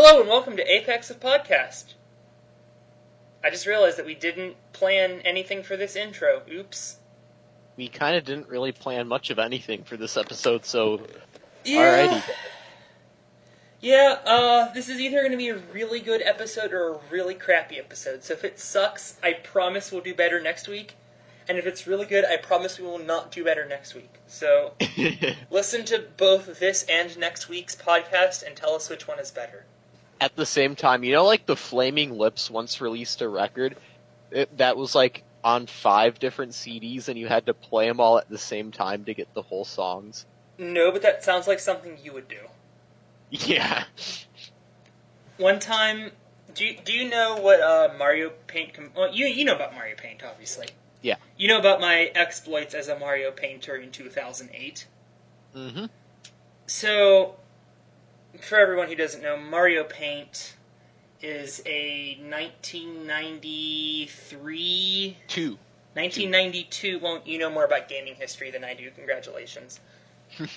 Hello and welcome to Apex of Podcast. I just realized that we didn't plan anything for this intro. Oops. We kind of didn't really plan much of anything for this episode, so alrighty. Yeah, uh, this is either going to be a really good episode or a really crappy episode. So if it sucks, I promise we'll do better next week. And if it's really good, I promise we will not do better next week. So listen to both this and next week's podcast and tell us which one is better. At the same time, you know, like the Flaming Lips once released a record it, that was like on five different CDs, and you had to play them all at the same time to get the whole songs. No, but that sounds like something you would do. Yeah. One time, do you, do you know what uh, Mario Paint? Com- well, you you know about Mario Paint, obviously. Yeah. You know about my exploits as a Mario Painter in 2008. Mm-hmm. So, for everyone who doesn't know, Mario Paint is a 1993, Two. 1992. Well, you know more about gaming history than I do. Congratulations.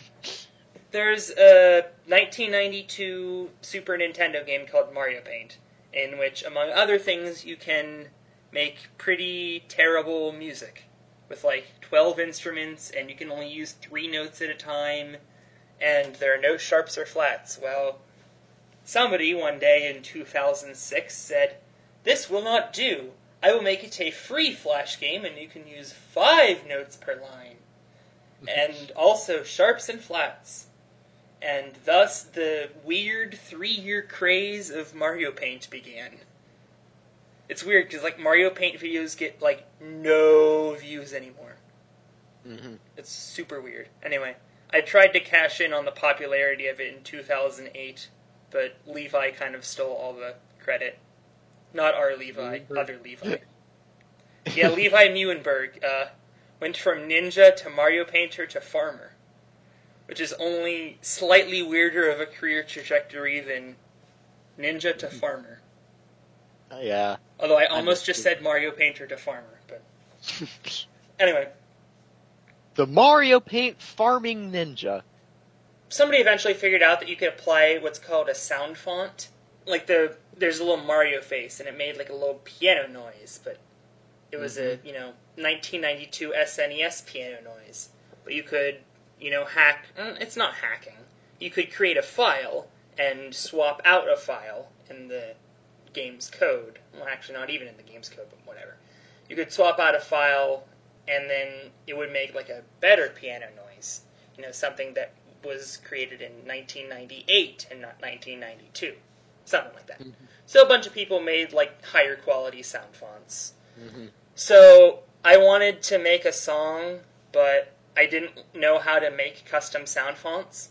There's a 1992 Super Nintendo game called Mario Paint, in which, among other things, you can make pretty terrible music with like 12 instruments, and you can only use three notes at a time, and there are no sharps or flats. Well, somebody one day in 2006 said, This will not do. I will make it a free Flash game, and you can use five notes per line, and also sharps and flats. And thus the weird three year craze of Mario Paint began. It's weird because like Mario Paint videos get like no views anymore. Mm-hmm. It's super weird. Anyway, I tried to cash in on the popularity of it in 2008, but Levi kind of stole all the credit. Not our Levi, other Levi. yeah, Levi Muhlenberg uh, went from ninja to Mario Painter to farmer, which is only slightly weirder of a career trajectory than ninja to farmer. Uh, yeah. Although I almost just said Mario Painter to farmer, but anyway, the Mario Paint Farming Ninja. somebody eventually figured out that you could apply what's called a sound font. Like the there's a little Mario face, and it made like a little piano noise, but it was a you know 1992 SNES piano noise. But you could you know hack. mm, It's not hacking. You could create a file and swap out a file in the game's code. Well, actually, not even in the game's code, but whatever. You could swap out a file, and then it would make like a better piano noise. You know, something that was created in 1998 and not 1992, something like that. So a bunch of people made like higher quality sound fonts. Mm-hmm. So I wanted to make a song, but I didn't know how to make custom sound fonts.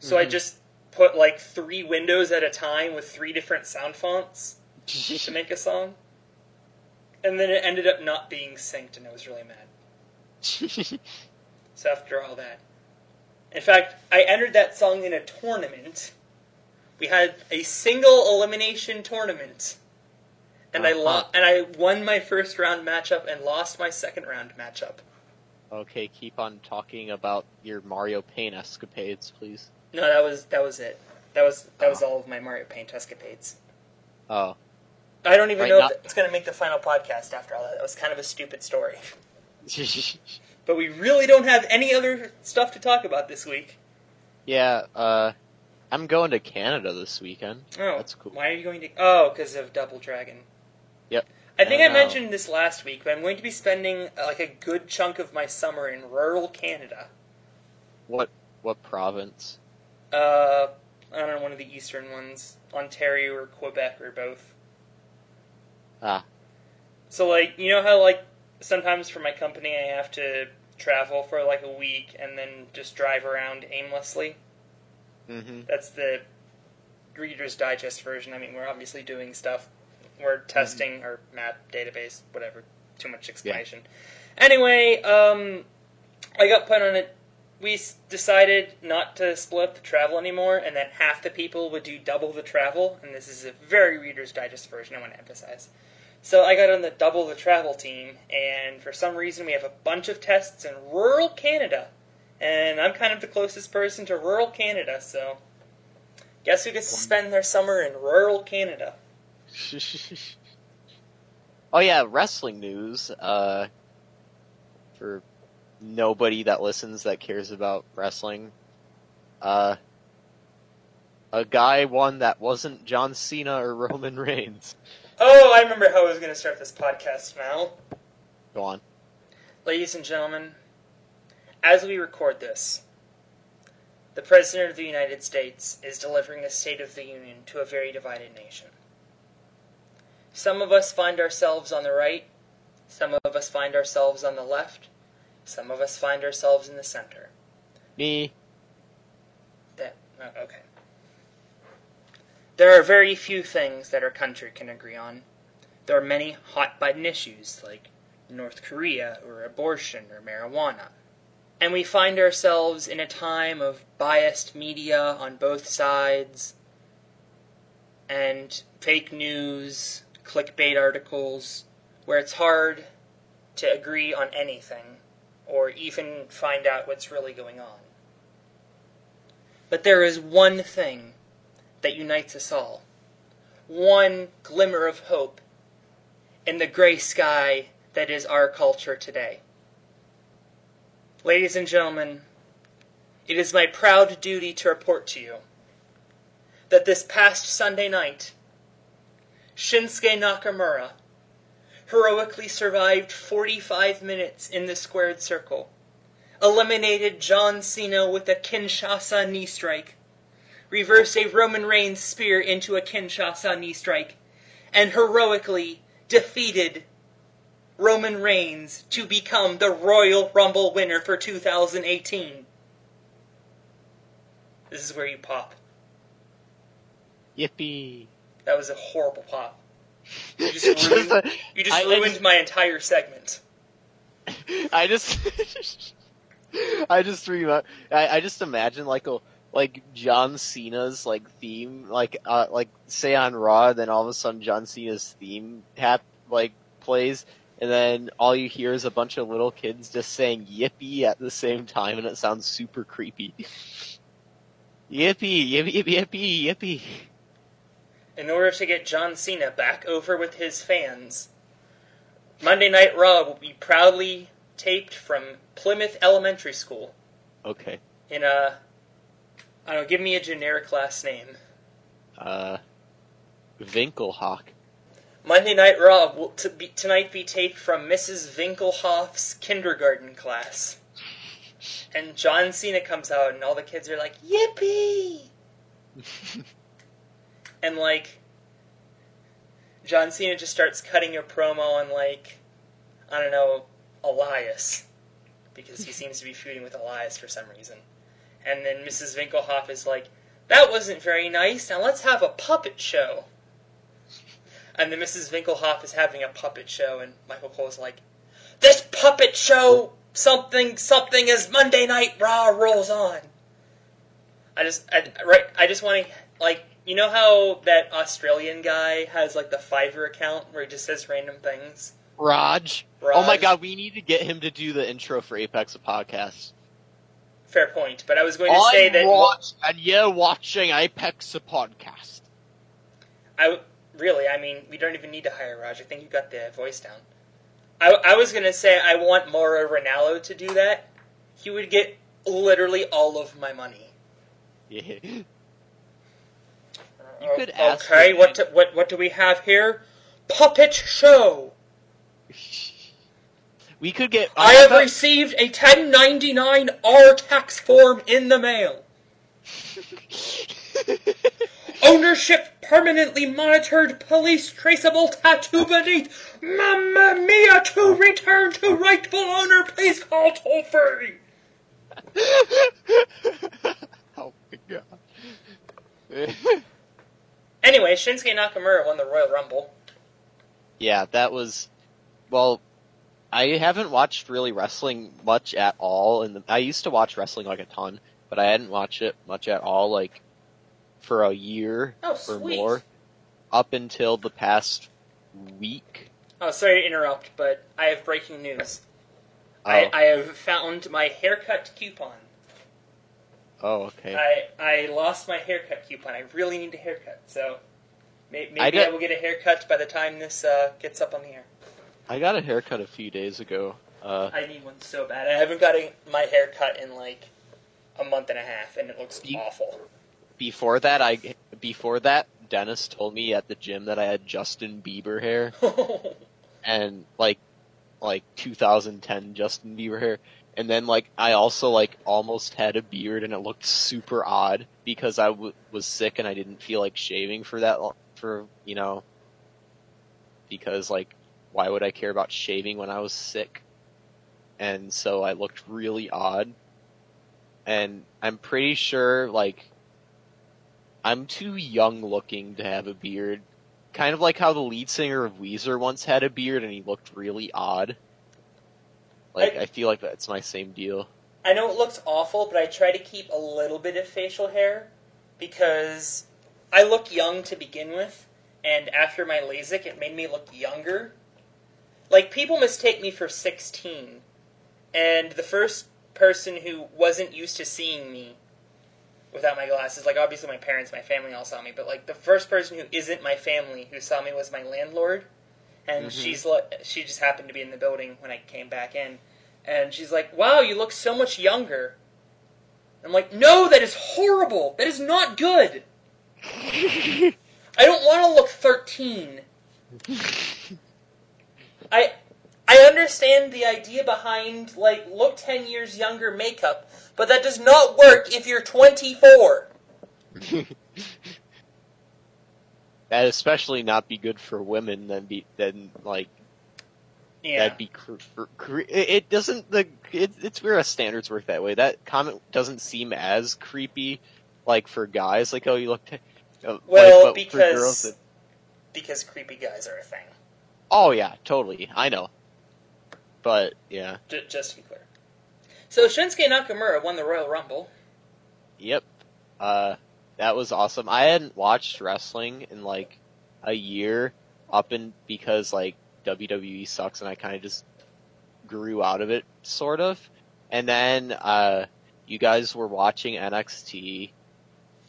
So I Mhm. just put like three windows at a time with three different sound fonts to make a song. And then it ended up not being synced, and I was really mad. So after all that, in fact, I entered that song in a tournament. We had a single elimination tournament, and I lo- Uh-huh. and I won my first round matchup and lost my second round matchup. okay, keep on talking about your Mario Paint escapades, please. No, that was that was it. That was that was Oh. all of my Mario Paint escapades. Oh. I don't even Right, know if it's going to make the final podcast after all that. That was kind of a stupid story. But we really don't have any other stuff to talk about this week. yeah, uh, I'm going to Canada this weekend. Oh, That's cool. Why are you going to? Oh, because of Double Dragon. Yep. I think I I, mentioned this last week, but I'm going to be spending uh, like a good chunk of my summer in rural Canada. What what province? Uh, I don't know, one of the eastern ones, Ontario or Quebec or both. Ah. So like, you know how like sometimes for my company I have to travel for like a week and then just drive around aimlessly. Mm-hmm. That's the Reader's Digest version. I mean, we're obviously doing stuff. We're testing our map database, whatever. Too much explanation. Anyway, um, I got put on it. We decided not to split up the travel anymore, and that half the people would do double the travel. And this is a very Reader's Digest version. I want to emphasize. So I got on the double the travel team, and for some reason we have a bunch of tests in rural Canada, and I'm kind of the closest person to rural Canada, so Guess who gets to spend their summer in rural Canada? oh yeah, wrestling news. Uh, for nobody that listens that cares about wrestling. Uh, a guy won that wasn't John Cena or Roman Reigns. Oh, I remember how I was going to start this podcast now. Go on. Ladies and gentlemen, as we record this, the President of the United States is delivering a State of the Union to a very divided nation. Some of us find ourselves on the right, some of us find ourselves on the left, some of us find ourselves in the center. Me. That, oh, okay. There are very few things that our country can agree on. There are many hot button issues like North Korea or abortion or marijuana. And we find ourselves in a time of biased media on both sides and fake news, clickbait articles, where it's hard to agree on anything or even find out what's really going on. But there is one thing that unites us all, one glimmer of hope in the gray sky that is our culture today. Ladies and gentlemen, it is my proud duty to report to you that this past Sunday night, Shinsuke Nakamura heroically survived 45 minutes in the squared circle, eliminated John Cena with a Kinshasa knee strike, reversed a Roman Reigns spear into a Kinshasa knee strike, and heroically defeated Roman Reigns to become the Royal Rumble winner for 2018. This is where you pop. Yippee! That was a horrible pop. You just ruined, a- you just I- I just- my entire segment. I just, I just remember, I, I just imagine like a like John Cena's like theme, like uh, like say on Raw, then all of a sudden John Cena's theme hap like plays, and then all you hear is a bunch of little kids just saying "yippee" at the same time, and it sounds super creepy. yippee, yippee, yippee, yippee, yippee. In order to get John Cena back over with his fans, Monday Night Raw will be proudly taped from Plymouth Elementary School Okay, in a. I don't know, give me a generic last name. uh, Winkelhock. Monday Night Raw will t- be, tonight be taped from Mrs. Winkelhoff's kindergarten class. And John Cena comes out, and all the kids are like, Yippee! and, like, John Cena just starts cutting a promo on, like, I don't know, Elias. Because he seems to be feuding with Elias for some reason. And then Mrs. Winkelhoff is like, That wasn't very nice, now let's have a puppet show. And then Mrs. Winkelhoff is having a puppet show, and Michael Cole is like, "This puppet show, something, something, as Monday Night Raw rolls on." I just, I, right, I just want to, like, you know how that Australian guy has like the Fiverr account where he just says random things. Raj. Oh my god, we need to get him to do the intro for Apex podcast. Fair point, but I was going to say I'm that watch, and you're watching Apex a podcast. I really, I mean, we don't even need to hire Raj. I think you got the voice down. I, I was gonna say I want Mauro Ranallo to do that. He would get literally all of my money. Yeah. You could uh, ask Okay, what do, what what do we have here? Puppet show. We could get. I have bet- received a 1099 R tax form in the mail. Ownership permanently monitored, police traceable tattoo beneath. Mamma mia! To return to rightful owner, please call toll free. oh my god. Anyway, Shinsuke Nakamura won the Royal Rumble. yeah, that was. Well, I haven't watched really wrestling much at all, and I used to watch wrestling like a ton, but I hadn't watched it much at all, like for a year Oh, or sweet. more, up until the past week. Oh, sorry to interrupt, but I have breaking news. Oh, I, I have found my haircut coupon. Oh, okay. I I lost my haircut coupon. I really need a haircut, so may, maybe I I, will get a haircut by the time this uh, gets up on the air. I got a haircut a few days ago. Uh, I need one so bad. I haven't got a, my hair cut in like a month and a half, and it looks You- awful. before that, I before that, Dennis told me at the gym that I had Justin Bieber hair and like like 2010 Justin Bieber hair. And then like I also like almost had a beard and it looked super odd because I w- was sick and I didn't feel like shaving for that lo- for you know because like why would I care about shaving when I was sick? And so I looked really odd. And I'm pretty sure like I'm too young looking to have a beard. Kind of like how the lead singer of Weezer once had a beard and he looked really odd. Like I- I feel like that's my same deal. I know it looks awful, but I try to keep a little bit of facial hair because I look young to begin with, and after my LASIK, it made me look younger. Like, people mistake me for 16, and the first person who wasn't used to seeing me without my glasses, like, obviously my parents, my family all saw me, but, like, the first person who isn't my family who saw me was my landlord, and Mhm. she's li- she just happened to be in the building when I came back in and she's like, "Wow, you look so much younger." I'm like, "No, that is horrible. That is not good. I don't want to look 13." I I understand the idea behind like look 10 years younger makeup, but that does not work if you're 24. That'd especially not be good for women. Then be then like Yeah. that'd be cr- cr- cre- it it doesn't the it, it's where our standards work that way. That comment doesn't seem as creepy like for guys. Like oh you look. T- uh, like, Well, but for girls, because it- because creepy guys are a thing. Oh yeah, totally. I know. But yeah, J- just to be clear. So Shinsuke Nakamura won the Royal Rumble. Yep. Uh, that was awesome. I hadn't watched wrestling in like a year up in because like WWE sucks and I kind of just grew out of it sort of. And then uh you guys were watching NXT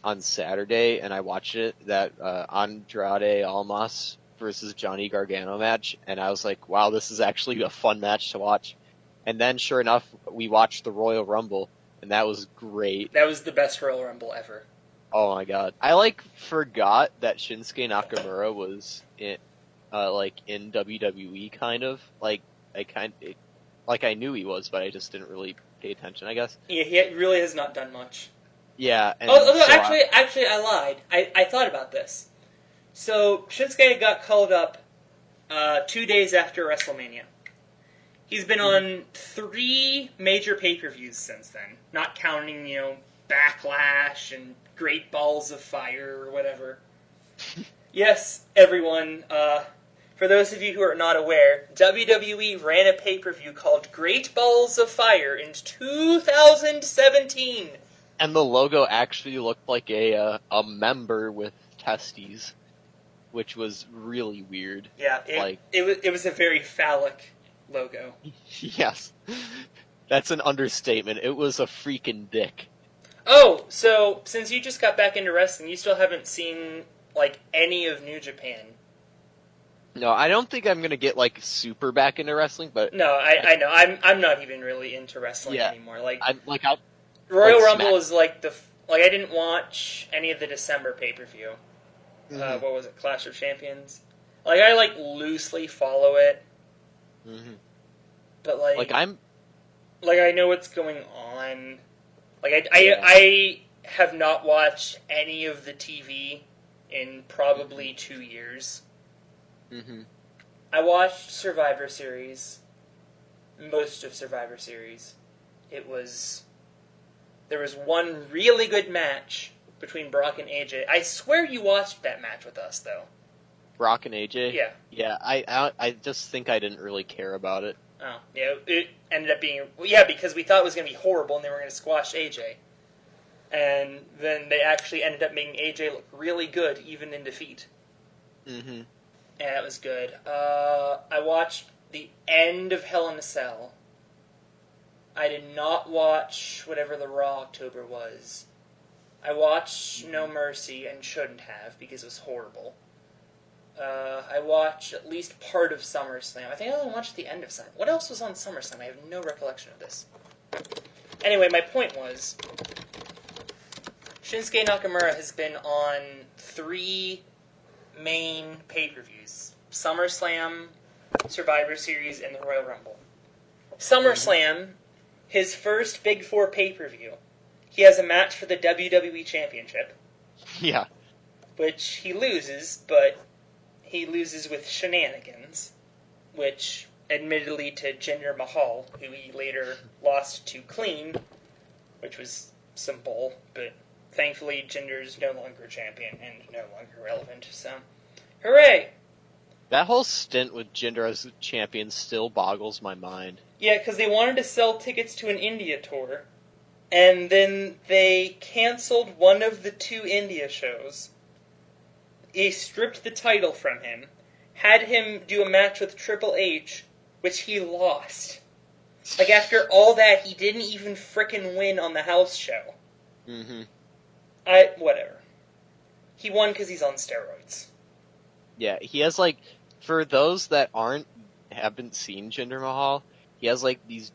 on Saturday and I watched it that uh Andrade Almas versus Johnny Gargano match and I was like, wow, this is actually a fun match to watch. And then sure enough, we watched the Royal Rumble and that was great. That was the best Royal Rumble ever. Oh my god. I like forgot that Shinsuke Nakamura was in uh like in WWE kind of. Like I kind it, like I knew he was, but I just didn't really pay attention, I guess. Yeah, he really has not done much. Yeah, and Oh, so I- actually, actually, I lied. I, I thought about this. So Shinsuke got called up uh, two days after WrestleMania. He's been on three major pay per views since then, not counting you know Backlash and Great Balls of Fire or whatever. yes, everyone. Uh, for those of you who are not aware, WWE ran a pay per view called Great Balls of Fire in 2017. and the logo actually looked like a uh, a member with testes, which was really weird. Yeah, it, Like- it was it was a very phallic logo. yes. That's an understatement. It was a freaking dick. Oh, so since you just got back into wrestling, you still haven't seen like any of New Japan. No, I don't think I'm gonna get like super back into wrestling, but No, I, I know. I'm I'm not even really into wrestling Yeah. anymore. Like I'm like I Royal like Rumble Smack- is like the like I didn't watch any of the December pay per view. Uh, Mhm, what was it? Clash of Champions. Like I like loosely follow it, mhm. but like like I'm like I know what's going on. Like I, I, Yeah. I have not watched any of the TV in probably two years. mhm. I watched Survivor Series, most of Survivor Series. It was there was one really good match between Brock and AJ. I swear you watched that match with us though. Brock and AJ. Yeah. Yeah, I, I I just think I didn't really care about it. Oh, yeah. It ended up being well, yeah because we thought it was going to be horrible and they were going to squash AJ, and then they actually ended up making AJ look really good even in defeat, Mm-hmm. and it was good. Uh, I watched the end of Hell in a Cell. I did not watch whatever the Raw October was. I watched No Mercy and shouldn't have because it was horrible. Uh, I watched at least part of SummerSlam. I think I only watched the end of Summer. What else was on SummerSlam? I have no recollection of this. Anyway, my point was Shinsuke Nakamura has been on three main pay per views SummerSlam, Survivor Series, and the Royal Rumble. SummerSlam, his first Big Four pay per view, he has a match for the WWE Championship, Yeah. which he loses, but he loses with shenanigans, which admittedly to Jinder Mahal, who he later lost to clean, which was simple, but thankfully Jinder's no longer champion and no longer relevant, so hooray! That whole stint with Jinder as champion still boggles my mind. Yeah, because they wanted to sell tickets to an India tour, and then they canceled one of the two India shows. They stripped the title from him, had him do a match with Triple H, which he lost. Like, after all that, he didn't even frickin' win on the house show. hmm I. whatever. He won because he's on steroids. Yeah, he has like, for those that aren't, haven't seen Jinder Mahal, he has like these,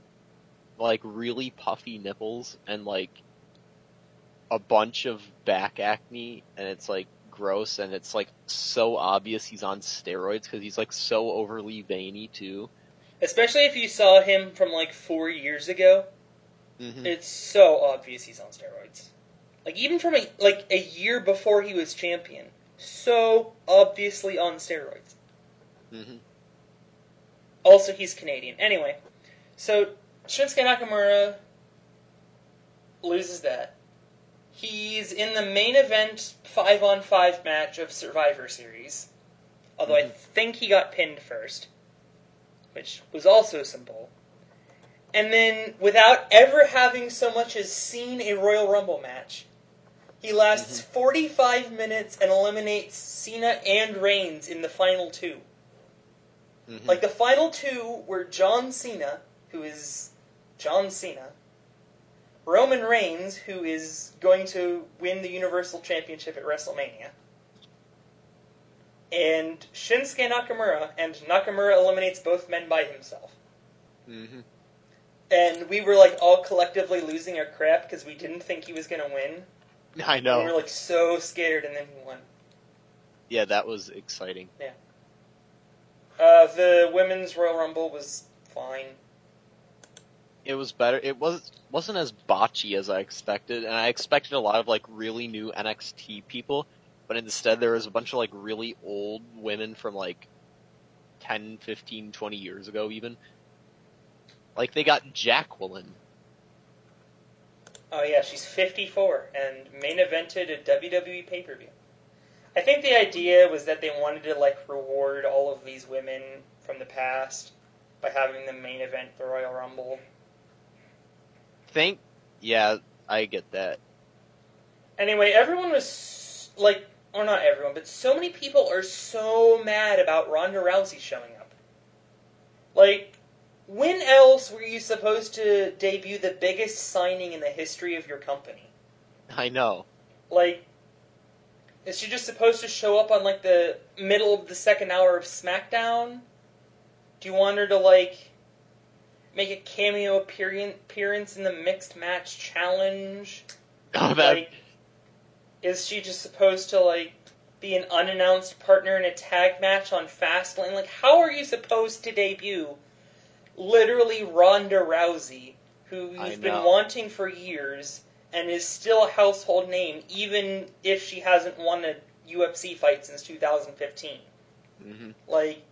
like really puffy nipples and like, a bunch of back acne, and it's like gross, and it's like so obvious he's on steroids because he's like so overly veiny too. Especially if you saw him from like four years ago. hmm It's so obvious he's on steroids. Like even from a like a year before he was champion, so obviously on steroids. hmm Also, he's Canadian. Anyway, so Shinsuke Nakamura loses that. He's in the main event five on five match of Survivor Series. Although I Mhm. think he got pinned first, which was also simple. And then, without ever having so much as seen a Royal Rumble match, he lasts 45 minutes and eliminates Cena and Reigns in the final two. hmm Like the final two were John Cena, who is John Cena, Roman Reigns, who is going to win the Universal Championship at WrestleMania, and Shinsuke Nakamura, and Nakamura eliminates both men by himself. hmm And we were like all collectively losing our crap because we didn't think he was going to win. I And we were like so scared, and then he won. Yeah, that was exciting. Uh, the women's Royal Rumble was fine. It was better. It was wasn't as botchy as I expected, and I expected a lot of like really new NXT people, but instead there was a bunch of like really old women from like 10, 15, 20 years ago even. Like they got Jacqueline. Oh yeah, she's 54 and main evented a WWE pay per view. I think the idea was that they wanted to like reward all of these women from the past by having them main event the Royal Rumble. Think, yeah, I get that. Anyway, everyone was like, or not everyone, but so many people are so mad about Ronda Rousey showing up. Like, when else were you supposed to debut the biggest signing in the history of your company? I know. Like, is she just supposed to show up on like the middle of the second hour of SmackDown? Do you want her to like make a cameo appearance appearance in the mixed match challenge? Oh, that Like, is she just supposed to like be an unannounced partner in a tag match on Fastlane? Like, how are you supposed to debut literally Ronda Rousey, who you've been wanting for years and is still a household name, even if she hasn't won a UFC fight since 2015? hmm Like,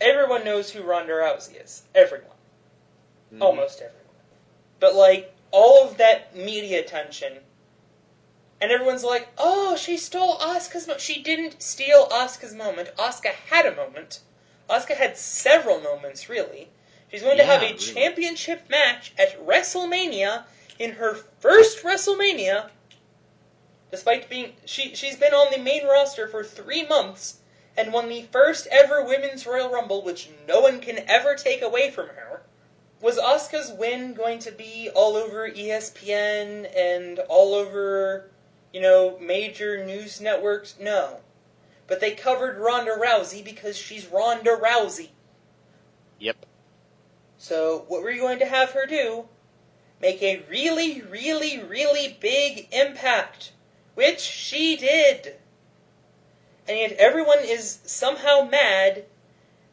everyone knows who Ronda Rousey is. Everyone Mm-hmm. almost everyone. But like all of that media attention, and everyone's like, "Oh, she stole Asuka's moment." She didn't steal Asuka's moment. Asuka had a moment. Asuka had several moments, really. She's going to have a really. championship match at WrestleMania in her first WrestleMania. Despite being she she's been on the main roster for three months and won the first ever women's Royal Rumble, which no one can ever take away from her. was Asuka's win going to be all over ESPN and all over, you know, major news networks? No. But they covered Ronda Rousey because she's Ronda Rousey. Yep. So, what were you going to have her do? Make a really, really, really big impact. Which she did. And yet everyone is somehow mad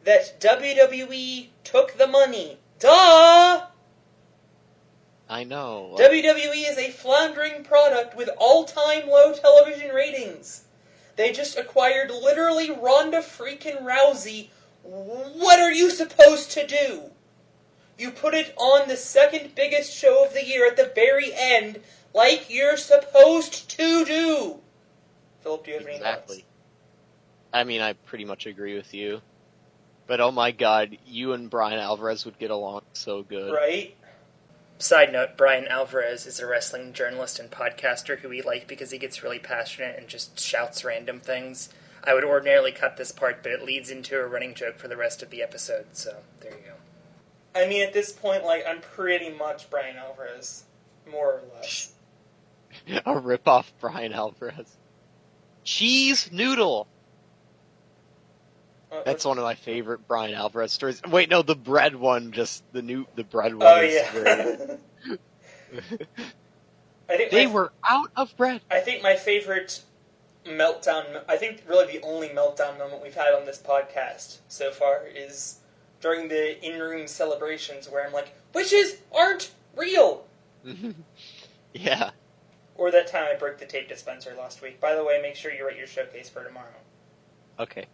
that WWE took the money. Duh! I know. WWE is a floundering product with all time low television ratings. They just acquired literally Ronda freaking Rousey. What are you supposed to do? You put it on the second biggest show of the year at the very end, like you're supposed to do. Philip, do you have any Exactly. thoughts? I mean, I pretty much agree with you. But oh my god, you and Bryan Alvarez would get along so good. Right? Side note, Bryan Alvarez is a wrestling journalist and podcaster who we like because he gets really passionate and just shouts random things. I would ordinarily cut this part, but it leads into a running joke for the rest of the episode, so there you go. I mean, at this point, like, I'm pretty much Bryan Alvarez. More or less. A rip-off Bryan Alvarez. Cheese noodle. Uh, That's one of my favorite Bryan Alvarez stories. Wait, no, the bread one. Just the new the bread one. Oh, is yeah. I think they my- were out of bread. I think my favorite meltdown, I think really the only meltdown moment we've had on this podcast so far is during the in room celebrations where I'm like, witches aren't real! yeah. Or that time I broke the tape dispenser last week. By the way, make sure you write your showcase for tomorrow. Okay.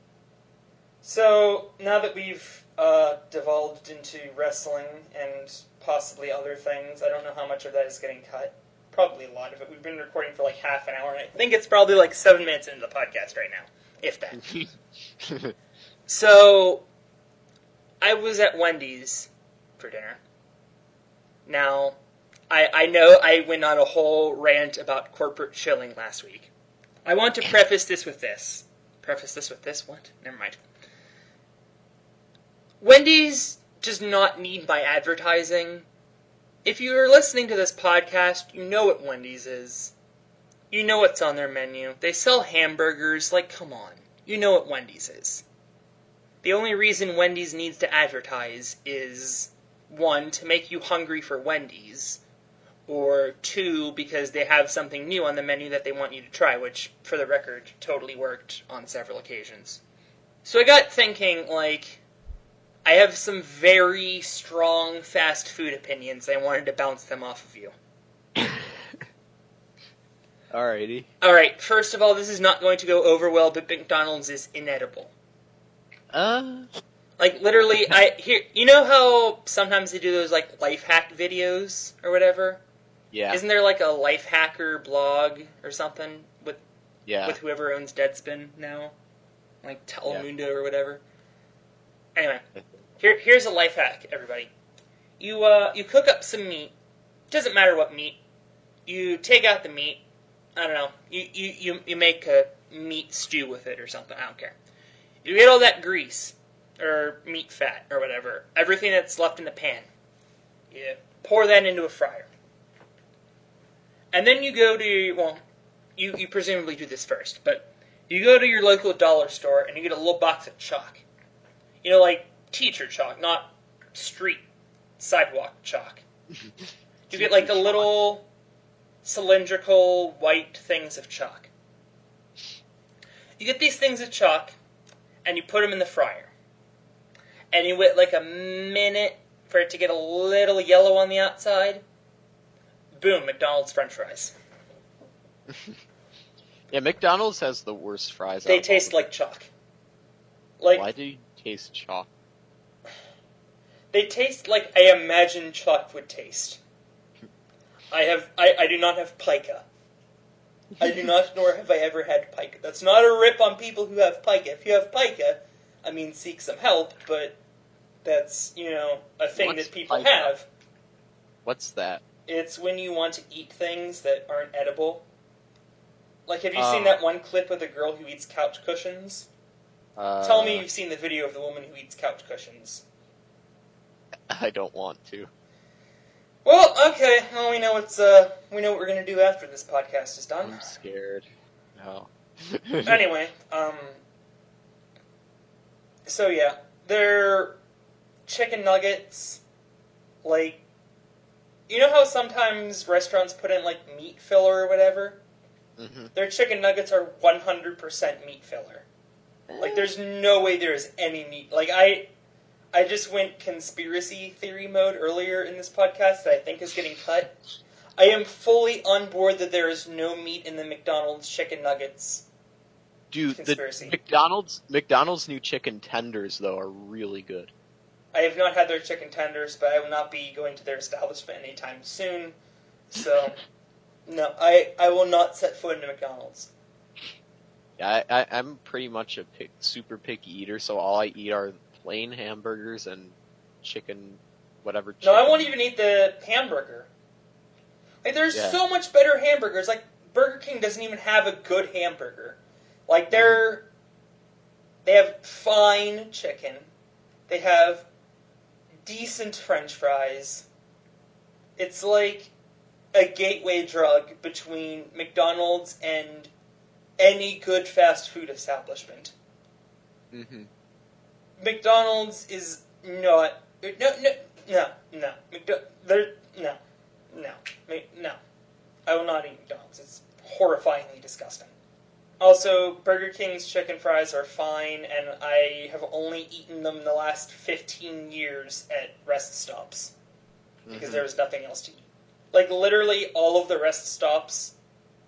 So, now that we've uh, divulged into wrestling and possibly other things, I don't know how much of that is getting cut. Probably a lot of it. We've been recording for like half an hour, and I think it's probably like seven minutes into the podcast right now, if that. So, I was at Wendy's for dinner. Now, I, I know I went on a whole rant about corporate shilling last week. I want to preface this with this. Preface this with this? What? Never mind. Wendy's does not need my advertising. If you are listening to this podcast, you know what Wendy's is. You know what's on their menu. They sell hamburgers. Like, come on. You know what Wendy's is. The only reason Wendy's needs to advertise is one, to make you hungry for Wendy's, or two, because they have something new on the menu that they want you to try, which, for the record, totally worked on several occasions. So I got thinking, like, I have some very strong fast food opinions. I wanted to bounce them off of you. Alrighty. Alright, first of all, this is not going to go over well, but McDonald's is inedible. Uh. Like literally, I here. You know how sometimes they do those like life hack videos or whatever. Yeah. Isn't there like a life hacker blog or something with yeah. with whoever owns Deadspin now, like Telemundo or whatever? Anyway, here here's a life hack, everybody. You uh you cook up some meat. Doesn't matter what meat. You take out the meat. I don't know. You you you, you make a meat stew with it or something. I don't care. You get all that grease or meat fat or whatever, everything that's left in the pan. You pour that into a fryer. And then you go to well, you, you presumably do this first, but you go to your local dollar store and you get a little box of chalk. You know, like teacher chalk, not street sidewalk chalk. You get like the little cylindrical white things of chalk. You get these things of chalk and you put them in the fryer. And you wait like a minute for it to get a little yellow on the outside. Boom, McDonald's french fries. Yeah, McDonald's has the worst fries. They out taste like chalk. Like Why do you taste chalk? They taste like I imagine chalk would taste. I have I, I do not have pica. I do not nor have I ever had pica. That's not a rip on people who have pica. If you have pica, I mean seek some help, but that's, you know, a thing What's that people pica? have. What's that? It's when you want to eat things that aren't edible. Like, have you seen Oh. that one clip of the girl who eats couch cushions? Uh, Tell me you've seen the video of the woman who eats couch cushions. I don't want to. Well, okay. Well, we know what's uh, we know what we're gonna do after this podcast is done. I'm scared. No. anyway, um, so yeah, they're chicken nuggets. Like, you know how sometimes restaurants put in like meat filler or whatever. hmm Their chicken nuggets are one hundred percent meat filler. Like, there's no way there is any meat. Like, I, I just went conspiracy theory mode earlier in this podcast that I think is getting cut. I am fully on board that there is no meat in the McDonald's chicken nuggets. Dude, Conspiracy. the McDonald's McDonald's new chicken tenders though are really good. I have not had their chicken tenders, but I will not be going to their establishment anytime soon. So, no, I, I will not set foot into McDonald's. Yeah, I, I, I'm pretty much a pick, super picky eater, so all I eat are plain hamburgers and chicken, whatever. No, I won't even eat the hamburger. Like, there's Yeah. so much better hamburgers. Like, Burger King doesn't even have a good hamburger. Like, they're. They have fine chicken. They have decent french fries. It's like a gateway drug between McDonald's and any good fast food establishment. hmm McDonald's is not no no no no McDo- there no no no I will not eat McDonald's. It's horrifyingly disgusting. Also, Burger King's chicken fries are fine, and I have only eaten them the last fifteen years at rest stops because mm-hmm. there was nothing else to eat. Like literally all of the rest stops,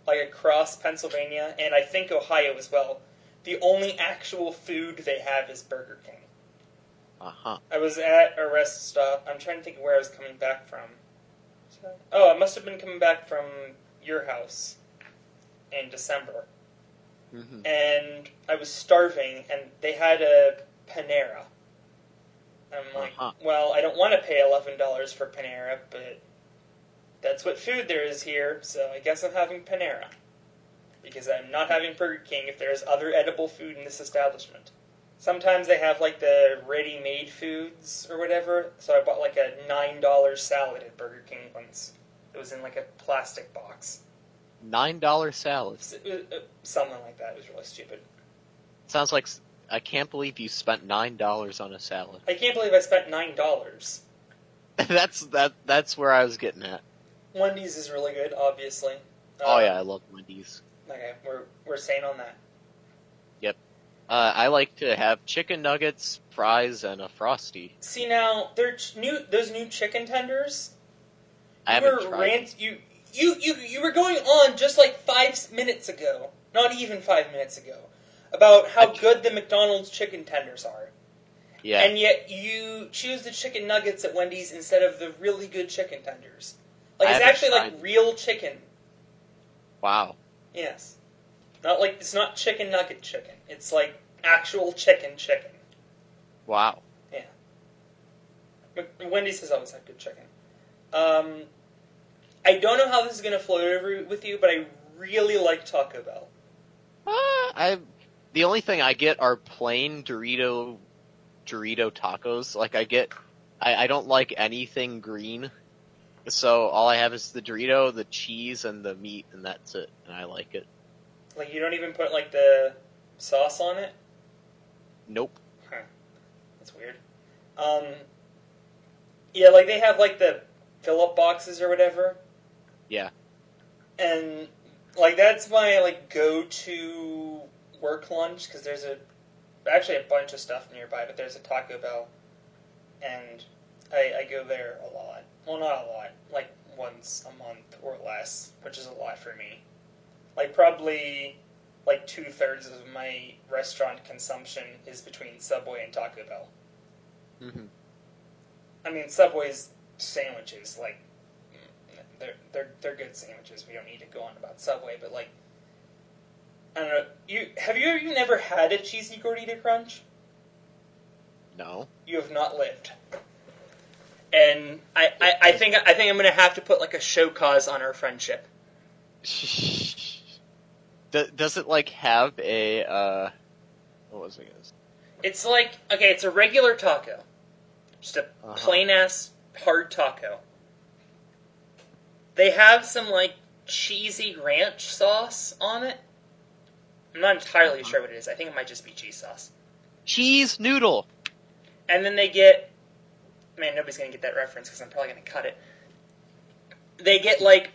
like across Pennsylvania and I think Ohio as well. The only actual food they have is Burger King. Uh huh. I was at a rest stop. I'm trying to think of where I was coming back from. Oh, I must have been coming back from your house in December. hmm And I was starving, and they had a Panera. I'm like, Uh-huh. well, I don't want to pay $11 for Panera, but that's what food there is here, so I guess I'm having Panera. Because I'm not having Burger King if there's other edible food in this establishment. Sometimes they have like the ready made foods or whatever, so I bought like a $9 salad at Burger King once. It was in like a plastic box. Nine dollar salads. S- uh, uh, Something like that. It was really stupid. Sounds like I can't believe you spent nine dollars on a salad. I can't believe I spent $9. that's that. That's where I was getting at. Wendy's is really good, obviously. oh Uh, yeah, I love Wendy's. Okay, we're we're staying on that. Uh, I like to have chicken nuggets, fries, and a frosty. See now, they're ch- new. Those new chicken tenders. I you haven't were tried. rant. You you you you were going on just like five minutes ago, not even five minutes ago, about how I- good the McDonald's chicken tenders are, yeah, and yet you choose the chicken nuggets at Wendy's instead of the really good chicken tenders. Like I it's haven't actually like real chicken. wow. Yes. Not like it's not chicken nugget chicken. It's like actual chicken chicken. Wow. Mc- Wendy's has always had good chicken. Um, I don't know how this is going to float over with you, but I really like Taco Bell. Uh, I the only thing I get are plain Dorito Dorito tacos. Like I get, I, I don't like anything green. So all I have is the Dorito, the cheese, and the meat, and that's it. And I like it. Like you don't even put like the sauce on it. Nope. That's weird. Um, yeah, like they have like the fill-up boxes or whatever. Yeah. And like that's my like go-to work lunch because there's a actually a bunch of stuff nearby, but there's a Taco Bell, and I, I go there a lot. Well, not a lot, like once a month or less, which is a lot for me. Like probably like two thirds of my restaurant consumption is between Subway and Taco Bell. hmm I mean, Subway's sandwiches, like, they're they're they're good sandwiches. We don't need to go on about Subway, but like, I don't know. You have you even ever had a cheesy gordita crunch? No. You have not lived. And I, I, I think I think I'm gonna have to put like a show cause on our friendship. Do- Does it like have a uh? What was I gonna? It's like okay, it's a regular taco, Just a Uh-huh. plain ass hard taco. They have some like cheesy ranch sauce on it. I'm not entirely Uh-huh. sure what it is. I think it might just be cheese sauce. Cheese noodle. And then they get. Man, nobody's gonna get that reference because I'm probably gonna cut it. They get like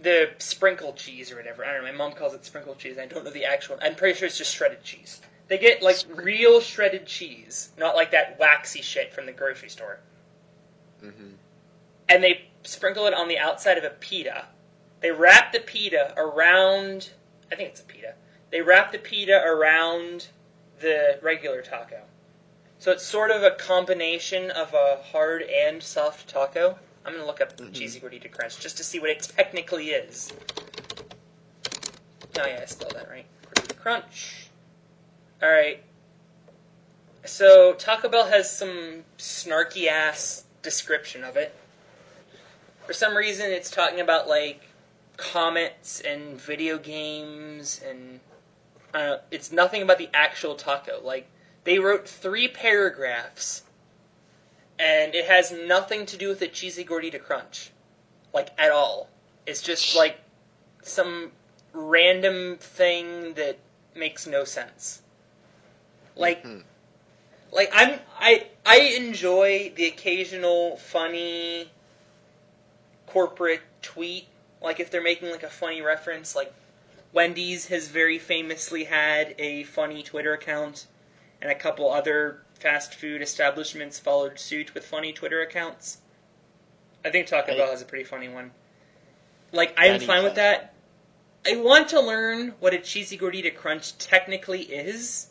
the sprinkle cheese or whatever. I don't know. My mom calls it sprinkle cheese. I don't know the actual. I'm pretty sure it's just shredded cheese. They get like real shredded cheese, not like that waxy shit from the grocery store. Mm-hmm. And they sprinkle it on the outside of a pita. They wrap the pita around. I think it's a pita. They wrap the pita around the regular taco. So it's sort of a combination of a hard and soft taco. I'm gonna look up Mhm. cheesy gordita crunch just to see what it technically is. Oh yeah, I spelled that right. Gordita crunch. All right. So Taco Bell has some snarky ass description of it. For some reason, it's talking about like comets and video games, and uh, it's nothing about the actual taco. Like they wrote three paragraphs, and it has nothing to do with the cheesy gordita crunch, like at all. It's just like some random thing that makes no sense. Like Mhm. like I'm I I enjoy the occasional funny corporate tweet. Like if they're making like a funny reference, like Wendy's has very famously had a funny Twitter account, and a couple other fast food establishments followed suit with funny Twitter accounts. I think Taco I- Bell has a pretty funny one. Like I'm Anything. fine with that. I want to learn what a cheesy gordita crunch technically is.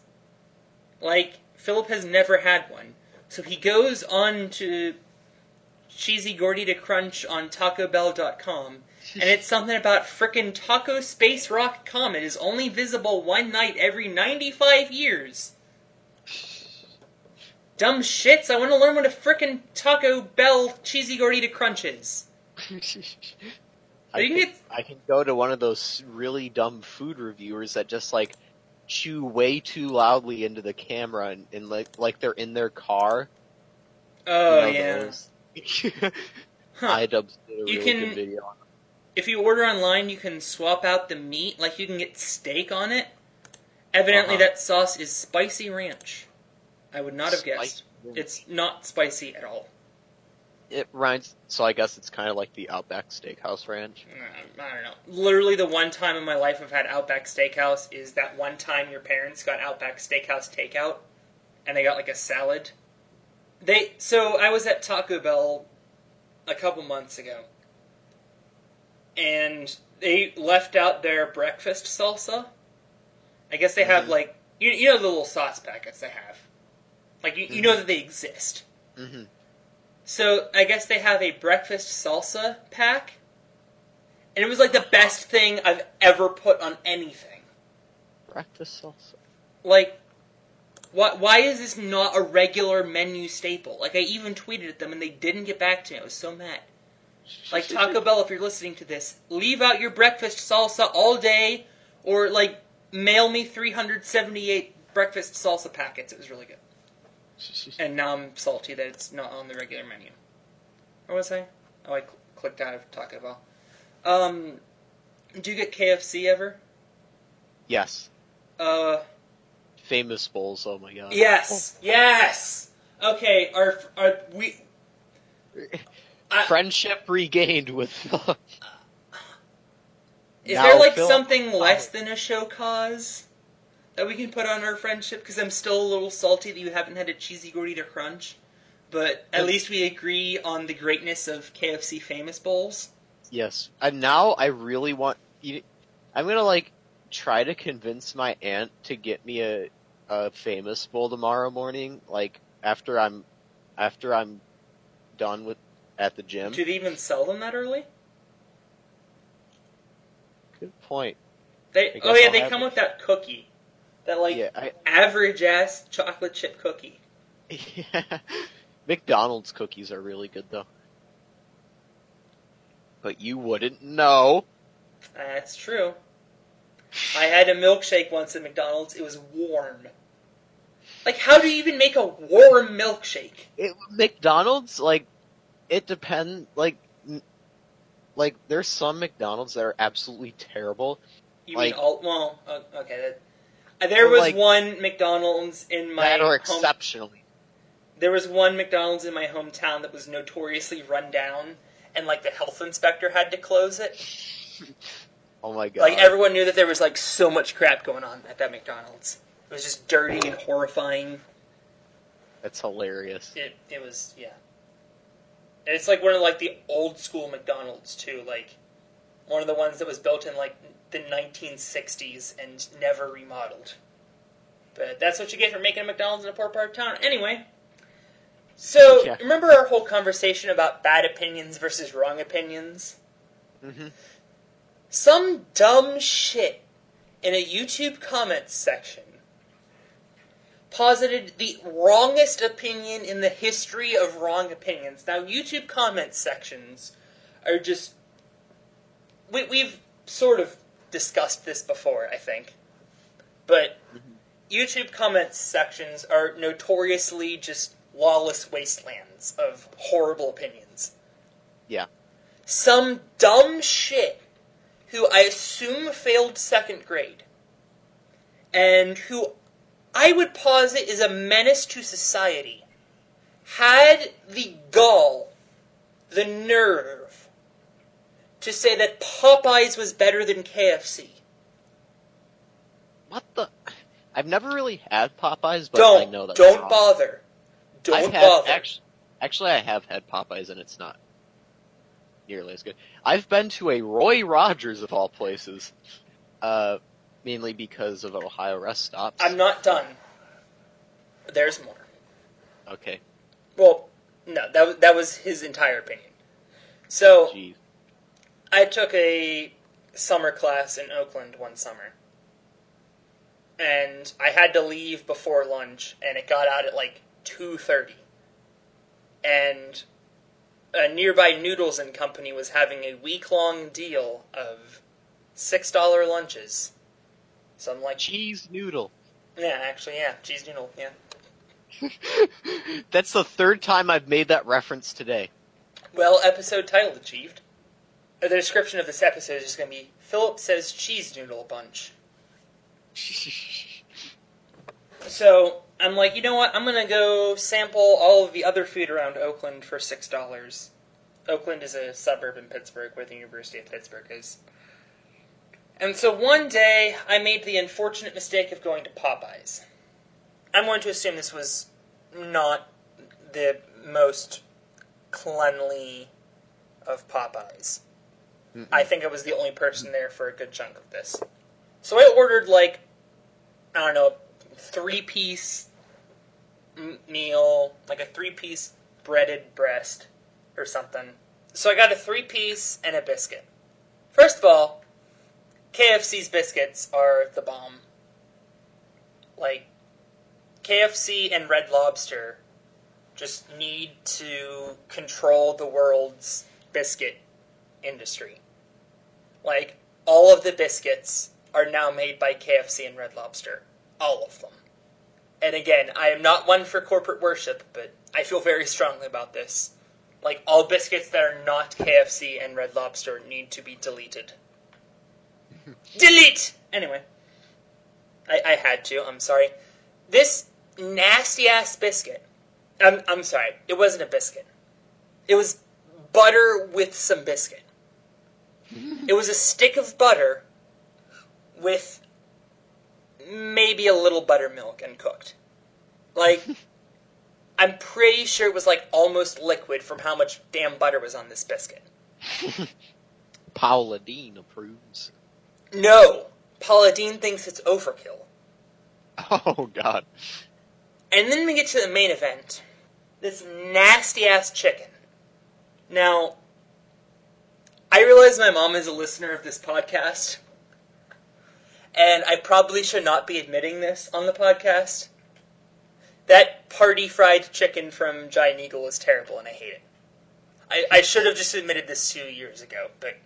Like Philip has never had one, so he goes on to cheesy gordita crunch on TacoBell.com, and it's something about frickin' Taco Space Rock Comet is only visible one night every 95 years. Dumb shits, I want to learn what a frickin' Taco Bell cheesy gordita crunch is. I You can, get- I can go to one of those really dumb food reviewers that just like chew way too loudly into the camera and, and like like they're in their car. Oh, You know, yeah. Huh. iDubbbz did a You really can- good video. on If you order online, you can swap out the meat, like you can get steak on it. Evidently, Uh-huh. that sauce is spicy ranch. I would not have guessed. Spicy. It's not spicy at all. It reminds. So I guess it's kind of like the Outback Steakhouse Ranch. Uh, I don't know. Literally, the one time in my life I've had Outback Steakhouse is that one time your parents got Outback Steakhouse takeout, and they got like a salad. They so I was at Taco Bell a couple months ago, and they left out their breakfast salsa. I guess they have Mhm. like you, you know the little sauce packets they have, like you, you know that they exist. Mm-hmm. So I guess they have a breakfast salsa pack, and it was like the best thing I've ever put on anything. Breakfast salsa. Like, why why is this not a regular menu staple? Like I even tweeted at them and they didn't get back to me. I was so mad. Like Taco Bell, if you're listening to this, leave out your breakfast salsa all day, or like mail me 378 breakfast salsa packets. It was really good. And now I'm salty that it's not on the regular menu. What was I? Oh, I cl- clicked out of Taco Bell. Um, do you get KFC ever? yes. Uh, Famous bowls. Oh my god. yes, yes. Okay, our our we I- Friendship regained with. is there like Phil- something less than a show cause that we can put on our friendship? Because I'm still a little salty that you haven't had a cheesy gordita crunch, but at least we agree on the greatness of KFC famous bowls. Yes, and now I really want. You, I'm gonna like try to convince my aunt to get me a a famous bowl tomorrow morning. Like after I'm after I'm done with at the gym. Do they even sell them that early? Good point. They oh yeah, they come it. with that cookie, that like yeah, I, average ass chocolate chip cookie. Yeah. McDonald's cookies are really good though. But you wouldn't know. That's true. I had a milkshake once at McDonald's. It was warm. Like, how do you even make a warm milkshake? It, McDonald's, like, it depends. Like, like there's some McDonald's that are absolutely terrible. You Like- mean all? Well, okay. That, Uh, there was Like- one McDonald's in my that are home. exceptionally. There was one McDonald's in my hometown that was notoriously run down, and like the health inspector had to close it. Oh my god! Like everyone knew that there was like so much crap going on at that McDonald's. It was just dirty and horrifying. That's hilarious. It it was yeah. And it's like one of like the old school McDonald's too, like one of the ones that was built in like the 1960s and never remodeled. But that's what you get for making a McDonald's in a poor part of town. Anyway, so Yeah. remember our whole conversation about bad opinions versus wrong opinions? hmm Some dumb shit in a YouTube comments section posited the wrongest opinion in the history of wrong opinions. Now, YouTube comments sections are just. We, we've sort of discussed this before, I think. But YouTube comments sections are notoriously just lawless wastelands of horrible opinions. Yeah. Some dumb shit who I assume failed second grade, and who I would posit is a menace to society, had the gall, the nerve, to say that Popeyes was better than KFC. What the? I've never really had Popeyes, but don't I know that. don't bother. Don't had, bother. Actually, actually, I have had Popeyes, and it's not nearly as good. I've been to a Roy Rogers of all places, uh, mainly because of Ohio rest stops. I'm not done. There's more. Okay, Well, no, that was, that was his entire opinion. So jeez. I took a summer class in Oakland one summer. And I had to leave before lunch and it got out at like 2:30. And a nearby Noodles and Company was having a week-long deal of $6 lunches. So I'm like, Cheese noodle. yeah, actually, yeah, cheese noodle, yeah. That's the third time I've made that reference today. Well, episode title achieved. Uh, The description of this episode is just going to be Philip says cheese noodle bunch. So I'm like, you know what? I'm gonna go sample all of the other food around Oakland for six dollars. Oakland is a suburb in Pittsburgh where the University of Pittsburgh is. And so one day I made the unfortunate mistake of going to Popeyes. I'm going to assume this was not the most cleanly of Popeyes. Mm-mm. I think I was the only person there for a good chunk of this. So I ordered like I don't know, three piece m- meal, like a three piece breaded breast or something. So I got a three piece and a biscuit. First of all, KFC's biscuits are the bomb. Like, KFC and Red Lobster just need to control the world's biscuit industry. Like, all of the biscuits are now made by KFC and Red Lobster. All of them. And again, I am not one for corporate worship, but I feel very strongly about this. Like, all biscuits that are not KFC and Red Lobster need to be deleted. Delete! Anyway. I, I had to, I'm sorry. This nasty ass biscuit. I'm, I'm sorry, it wasn't a biscuit. It was butter with some biscuit. It was a stick of butter with maybe a little buttermilk and cooked. Like, I'm pretty sure it was like almost liquid from how much damn butter was on this biscuit. Paula Deen approves. No, Paula Deen thinks it's overkill. Oh God. And then we get to the main event. This nasty ass chicken. Now, I realize my mom is a listener of this podcast, and I probably should not be admitting this on the podcast. That party fried chicken from Giant Eagle is terrible, and I hate it. I, I should have just admitted this two years ago, but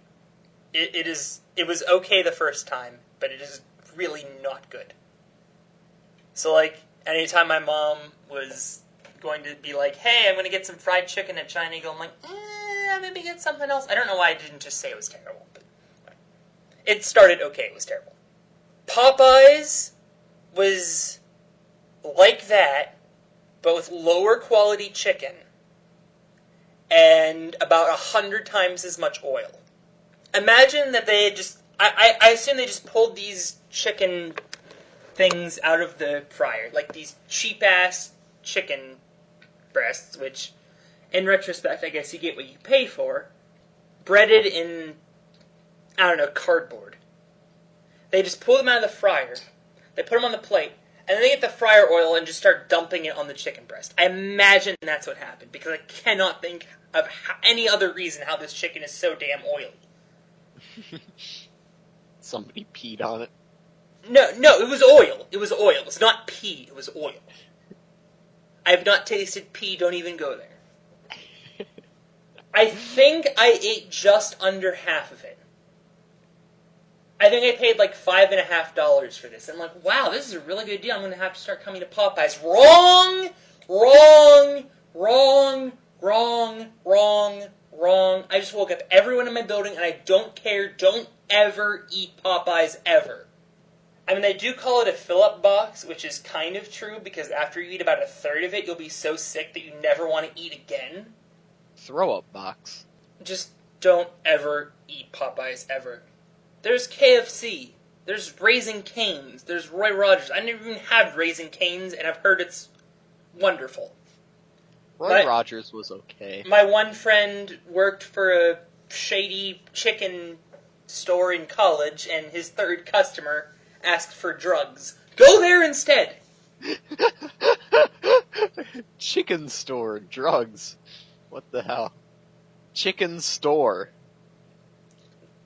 it, it is it was okay the first time, but it is really not good. So like Anytime my mom was going to be like, "Hey, I'm going to get some fried chicken at Giant Eagle," I'm like, mm, eh, maybe get something else. I don't know why I didn't just say it was terrible, but it started okay. It was terrible. Popeyes was like that, but with lower quality chicken and about a hundred times as much oil. Imagine that they just. I, I, I assume they just pulled these chicken things out of the fryer, like these cheap ass chicken breasts, which, in retrospect, I guess you get what you pay for, breaded in, I don't know, cardboard. They just pull them out of the fryer, they put them on the plate, and then they get the fryer oil and just start dumping it on the chicken breast. I imagine that's what happened because I cannot think of how, any other reason how this chicken is so damn oily. Somebody peed on it. No, no, it was oil. It was oil. It's not pee. It was oil. I have not tasted pee. Don't even go there. I think I ate just under half of it. I think I paid like five and a half dollars for this. I'm like, wow, this is a really good deal. I'm to have to start coming to Popeyes. Wrong, wrong, wrong, wrong, wrong, wrong. I just woke up everyone in my building, and I don't care. Don't ever eat Popeyes ever. I mean, they do call it a fill up box, which is kind of true because after you eat about a third of it, you'll be so sick that you never want to eat again. Throw up box. Just don't ever eat Popeyes ever. There's KFC. There's Raising Cane's. There's Roy Rogers. I never even had Raising Cane's, and I've heard it's wonderful. Roy My- Rogers was okay. My one friend worked for a shady chicken store in college, and his third customer asked for drugs. Go there instead. Chicken store, drugs. What the hell? Chicken store.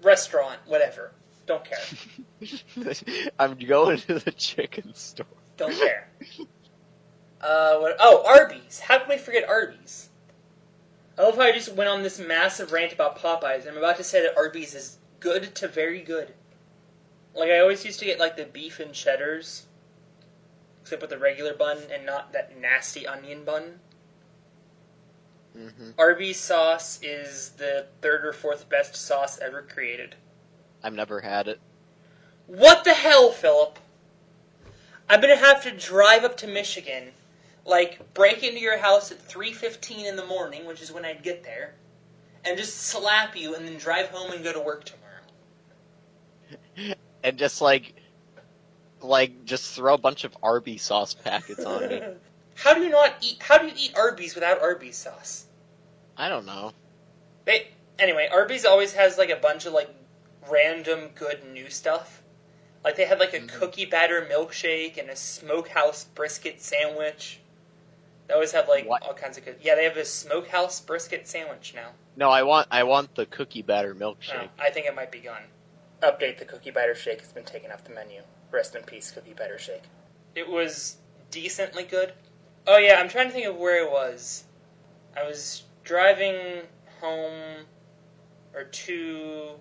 Restaurant, whatever. Don't care. I'm going to the chicken store. Don't care. Uh, what? Oh, Arby's. How can we forget Arby's? I love how I just went on this massive rant about Popeyes. I'm about to say that Arby's is good to very good. Like I always used to get like the beef and cheddars, except with the regular bun and not that nasty onion bun. Hmm Arby's sauce is the third or fourth best sauce ever created. I've never had it. What the hell, Philip? I'm gonna have to drive up to Michigan, like break into your house at 3:15 in the morning, which is when I'd get there, and just slap you, and then drive home and go to work tomorrow. And just like, like, just throw a bunch of Arby's sauce packets on me. How do you not eat? How do you eat Arby's without Arby's sauce? I don't know. They anyway. Arby's always has like a bunch of like random good new stuff. Like they had like a Mhm. cookie batter milkshake and a smokehouse brisket sandwich. They always have like What? all kinds of good. Yeah, they have a smokehouse brisket sandwich now. No, I want, I want the cookie batter Oh, milkshake. I think it might be gone. Update: the cookie batter shake has been taken off the menu. Rest in peace, cookie batter shake. It was decently good. Oh yeah, I'm trying to think of where it was. I was driving home or to.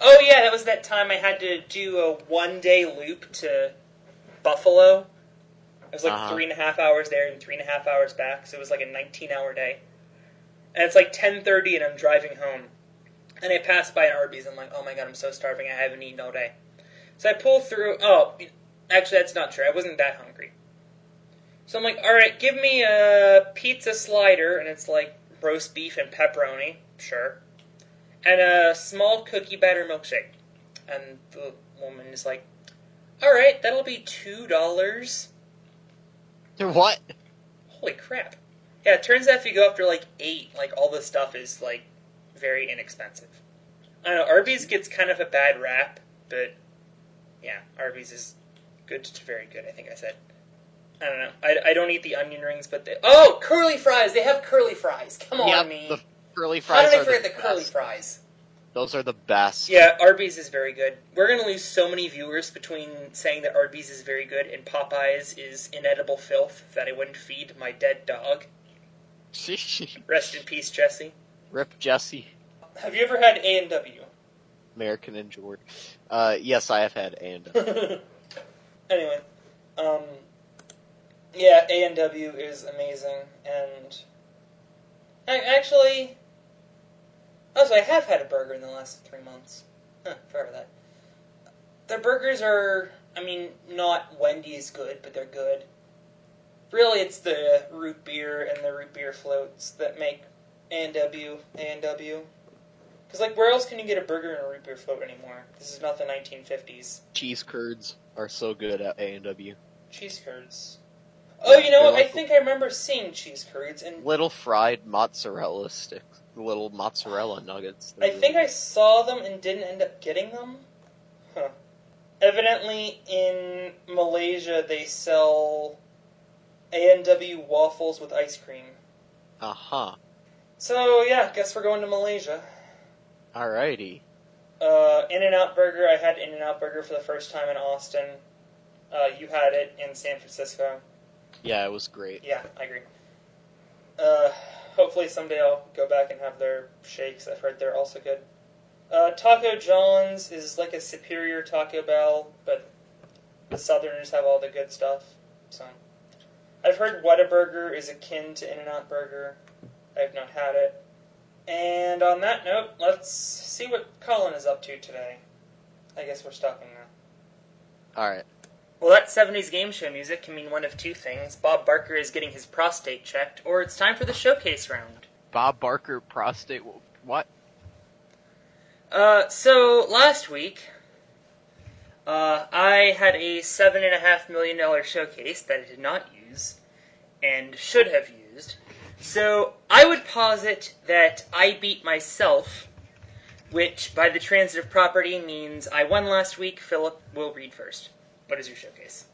Oh yeah, that was that time I had to do a one day loop to Buffalo. It was like Uh-huh. three and a half hours there and three and a half hours back, so it was like a 19 hour day. And it's like 10:30 and I'm driving home. And I pass by an Arby's. And I'm like, oh my god, I'm so starving. I haven't eaten all day. So I pull through. Oh, actually, that's not true. I wasn't that hungry. So I'm like, all right, give me a pizza slider, and it's like roast beef and pepperoni, sure, and a small cookie batter milkshake. And the woman is like, all right, that'll be two dollars. What? Holy crap! Yeah, it turns out if you go after like eight, like all the stuff is like very inexpensive. I don't know. Arby's gets kind of a bad rap, but yeah, Arby's is good to very good. I think I said. I don't know. I, I don't eat the onion rings, but they, oh, curly fries! They have curly fries. Come on, Yep, me. the curly fries. How did I forget the, the, curly fries? Those are the best. Yeah, Arby's is very good. We're gonna lose so many viewers between saying that Arby's is very good and Popeyes is inedible filth that I wouldn't feed my dead dog. Rest in peace, Jesse. Rip Jesse, Have you ever had A and W? American endured. Uh, yes, I have had A and W. anyway, um, Yeah, A and W is amazing, and I actually, also I have had a burger in the last three months. Huh, forever that. Their burgers are, I mean, not Wendy's good, but they're good. Really, it's the root beer and the root beer floats that make A and W A and W. Because like, where else can you get a burger and a root beer float anymore? This is not the 1950s. Cheese curds are so good at A and W. Cheese curds. Oh, you know They're? I think I remember seeing cheese curds, and Little fried mozzarella sticks, little mozzarella nuggets. I think I saw them and didn't end up getting them. Huh. Evidently, in Malaysia, they sell A and W waffles with ice cream. Uh huh. So yeah, guess we're going to Malaysia. Alrighty. Uh, In-N-Out Burger. I had In-N-Out Burger for the first time in Austin. Uh, you had it in San Francisco. Yeah, it was great. Yeah, I agree. Uh, hopefully someday I'll go back and have their shakes. I've heard they're also good. Uh, Taco John's is like a superior Taco Bell, but the Southerners have all the good stuff. So, I've heard Whataburger is akin to In-N-Out Burger. I've not had it. And on that note, let's see what Colin is up to today. I guess we're stopping now. Alright. Well, that 70s game show music can mean one of two things. Bob Barker is getting his prostate checked, or it's time for the showcase round. Bob Barker prostate. What? Uh, so last week, uh, I had a seven and a half million dollar showcase that I did not use and should have used. So I would posit that I beat myself, which by the transitive property means I won last week. Philip will read first. What is your showcase?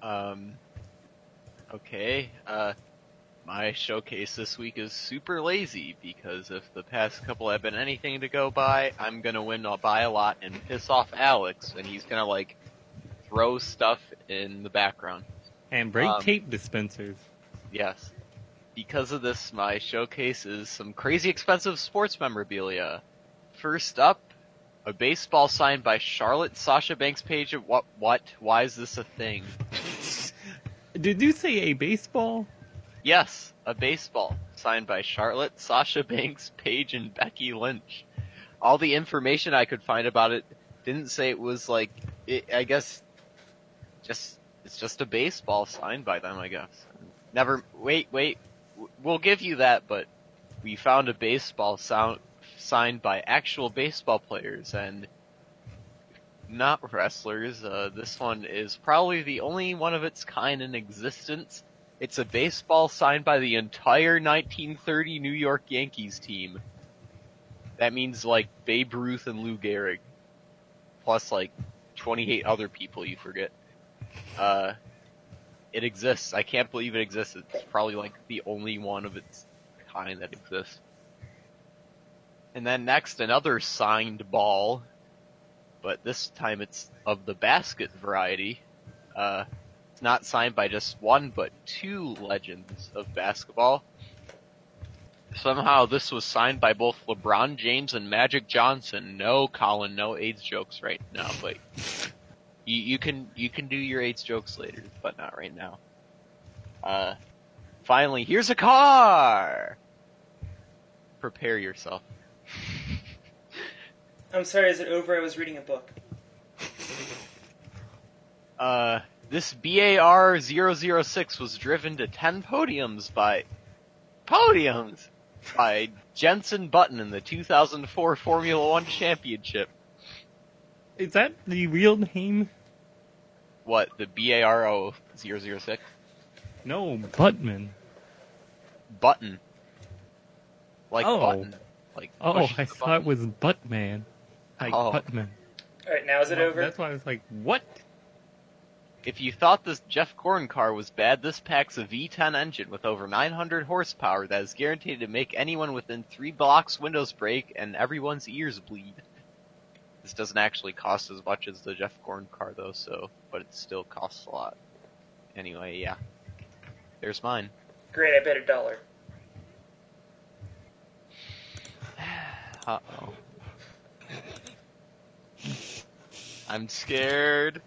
Um. Okay. Uh, my showcase this week is super lazy because if the past couple have been anything to go by, I'm gonna win by a lot and piss off Alex, and he's gonna like throw stuff in the background. And break Um, tape dispensers. Yes. Because of this, my showcase is some crazy expensive sports memorabilia. First up, a baseball signed by Charlotte Sasha Banks Paige. What? What? Why is this a thing? Did you say a baseball? Yes, a baseball signed by Charlotte, Sasha Banks, Paige and Becky Lynch. All the information I could find about it didn't say it was like. It, I guess, just it's just a baseball signed by them. I guess. Never. Wait, wait. We'll give you that, but we found a baseball sound signed by actual baseball players and not wrestlers. Uh, this one is probably the only one of its kind in existence. It's a baseball signed by the entire 1930 New York Yankees team. That means like Babe Ruth and Lou Gehrig, plus like 28 other people you forget. Uh, it exists. I can't believe it exists. It's probably like the only one of its kind that exists. And then next, another signed ball, but this time it's of the basket variety. Uh, it's not signed by just one, but two legends of basketball. Somehow this was signed by both LeBron James and Magic Johnson. No, Colin, no AIDS jokes right now, but you, you can you can do your AIDS jokes later, but not right now. Uh, finally, here's a car. Prepare yourself. I'm sorry, is it over? I was reading a book. Uh, this BAR 006 was driven to 10 podiums by podiums by Jensen Button in the 2004 Formula One Championship. Is that the real name? What the BAR 006 No, Buttman. Button, like Oh. button, like Oh, I thought it was Buttman. Like Oh. Buttman. Alright, now is it Oh, over? That's why I was like, what? If you thought this Jeff Gordon car was bad, this packs a V10 engine with over 900 horsepower that is guaranteed to make anyone within three blocks windows break and everyone's ears bleed. This doesn't actually cost as much as the Jeff Gordon car though, so, but it still costs a lot. Anyway, yeah. There's mine. Great, I bet a dollar. Uh oh. I'm scared.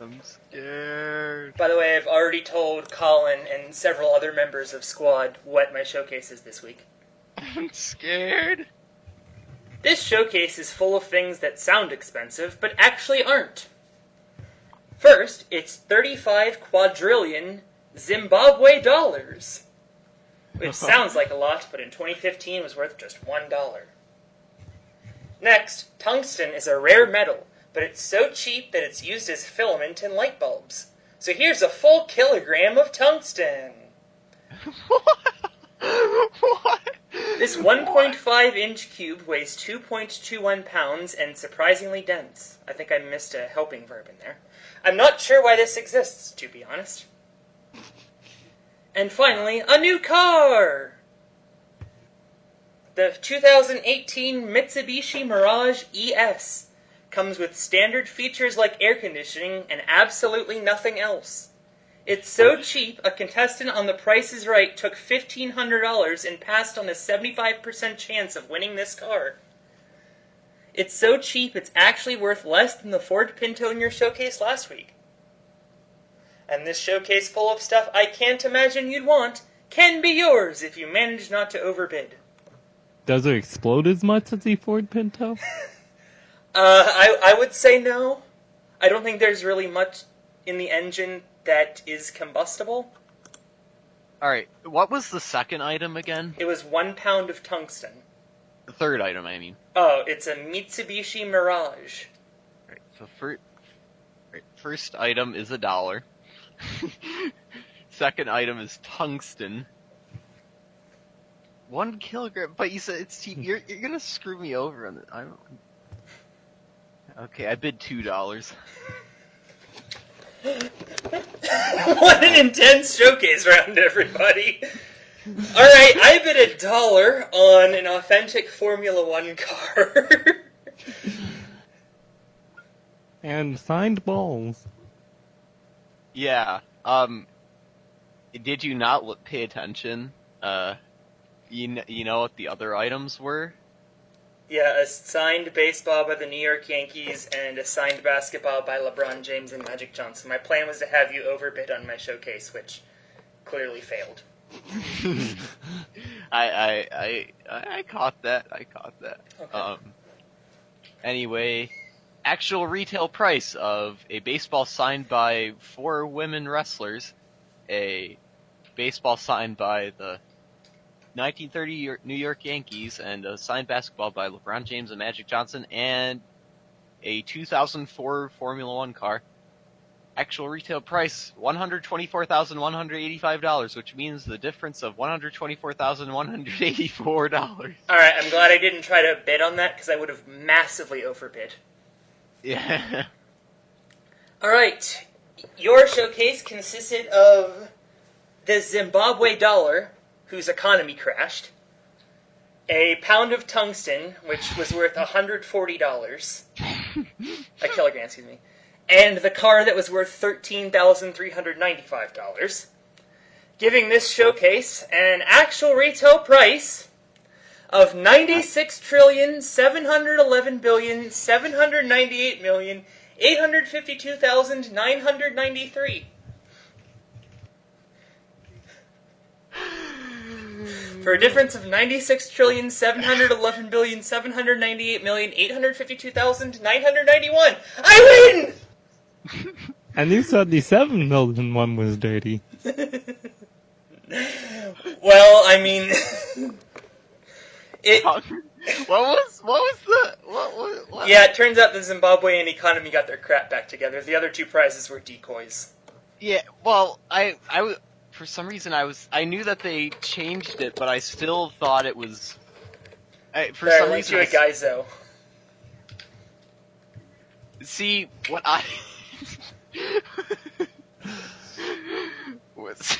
I'm scared. By the way, I've already told Colin and several other members of Squad what my showcase is this week. I'm scared. This showcase is full of things that sound expensive, but actually aren't. First, it's 35 quadrillion Zimbabwe dollars. Which sounds like a lot, but in 2015 was worth just $1. Next, tungsten is a rare metal, but it's so cheap that it's used as filament in light bulbs. So here's a full kilogram of tungsten. what? This 1.5 inch cube weighs 2.21 pounds and surprisingly dense. I think I missed a helping verb in there. I'm not sure why this exists, to be honest. And finally, a new car! The 2018 Mitsubishi Mirage ES comes with standard features like air conditioning and absolutely nothing else. It's so cheap, a contestant on The Price is Right took $1,500 and passed on a 75% chance of winning this car. It's so cheap, it's actually worth less than the Ford Pinto in your showcase last week. And this showcase full of stuff I can't imagine you'd want can be yours if you manage not to overbid. Does it explode as much as the Ford Pinto? Uh, I, I would say no. I don't think there's really much in the engine that is combustible. Alright, what was the second item again? It was one pound of tungsten. The third item, I mean. Oh, it's a Mitsubishi Mirage. Alright, so fir- right, first item is a dollar. Second item is tungsten. One kilogram, but you said it's cheap. You're you're gonna screw me over on it. I don't. Okay, I bid two dollars. what an intense showcase round, everybody! Alright, I bid a dollar on an authentic Formula One car. and signed balls. Yeah. Um. Did you not look, pay attention? Uh. You kn- you know what the other items were? yeah, a signed baseball by the New York Yankees and a signed basketball by LeBron James and Magic Johnson. My plan was to have you overbid on my showcase, which clearly failed. I, I I I caught that. I caught that. Okay. Um. Anyway, actual retail price of a baseball signed by four women wrestlers, a baseball signed by the 1930 New York Yankees, and a signed basketball by LeBron James and Magic Johnson, and a 2004 Formula One car. Actual retail price $124,185, which means the difference of $124,184. Alright, I'm glad I didn't try to bid on that because I would have massively overbid. Yeah. Alright, your showcase consisted of the Zimbabwe dollar, whose economy crashed, a pound of tungsten, which was worth $140, a kilogram, excuse me, and the car that was worth $13,395, giving this showcase an actual retail price of ninety-six trillion seven hundred eleven billion seven hundred ninety-eight million eight hundred fifty-two thousand nine hundred ninety-three. For a difference of ninety-six trillion seven hundred eleven billion seven hundred ninety-eight million eight hundred fifty-two thousand nine hundred ninety-one, I win. And you said the 7 million one was dirty. Well, I mean, it. what was what was the what was what? Yeah, it turns out the Zimbabwean economy got their crap back together. The other two prizes were decoys. Yeah, well, I I for some reason I was I knew that they changed it, but I still thought it was. I, for some reason, I a Gaizo. see what I. was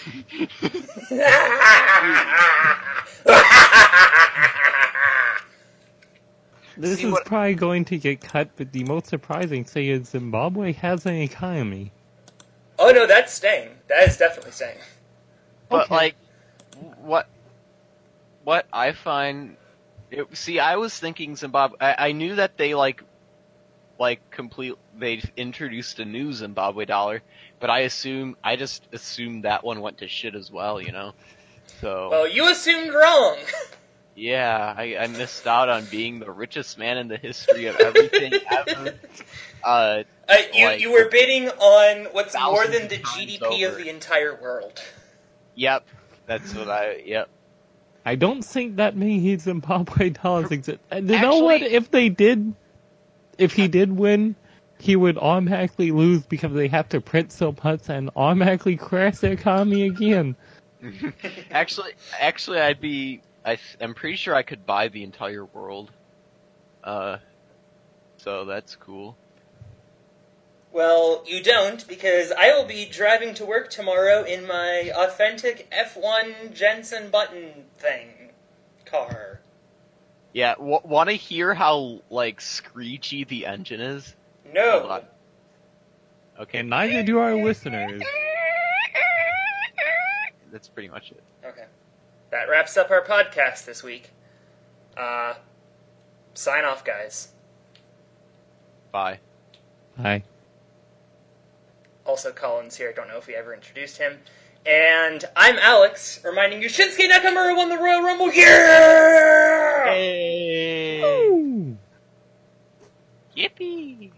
This See is what- probably going to get cut, but the most surprising thing is Zimbabwe has an economy. oh no, that's staying. That is definitely staying. but Okay. like what what I find. It, see, I was thinking Zimbabwe. I, I knew that they like like complete they introduced a new Zimbabwe dollar, but I assume I just assumed that one went to shit as well, you know. So Well, you assumed wrong. yeah, I, I missed out on being the richest man in the history of everything ever. Uh, Uh, you, Like- you were bidding on what's more than the of times GDP of the entire world. yep, that's what I. Yep. I don't think that many Zimbabwe dollars exist. And you know what? If they did, if he did win, he would automatically lose because they have to print so much and automatically crash the economy again. Actually, actually, I'd be. I, th- I'm pretty sure I could buy the entire world. Uh, so that's cool. Well, you don't, because I will be driving to work tomorrow in my authentic F1 Jensen Button thing car. Yeah, w- want to hear how like screechy the engine is? Hold No. on. Okay, And neither do our listeners. that's pretty much it. Okay. That wraps up our podcast this week. Uh, sign off, guys. Bye. Hi. Also, Colin's here. I don't know if we ever introduced him. And I'm Alex, reminding you Shinsuke Nakamura won the Royal Rumble. Yeah! Hey! Woo! Yippee!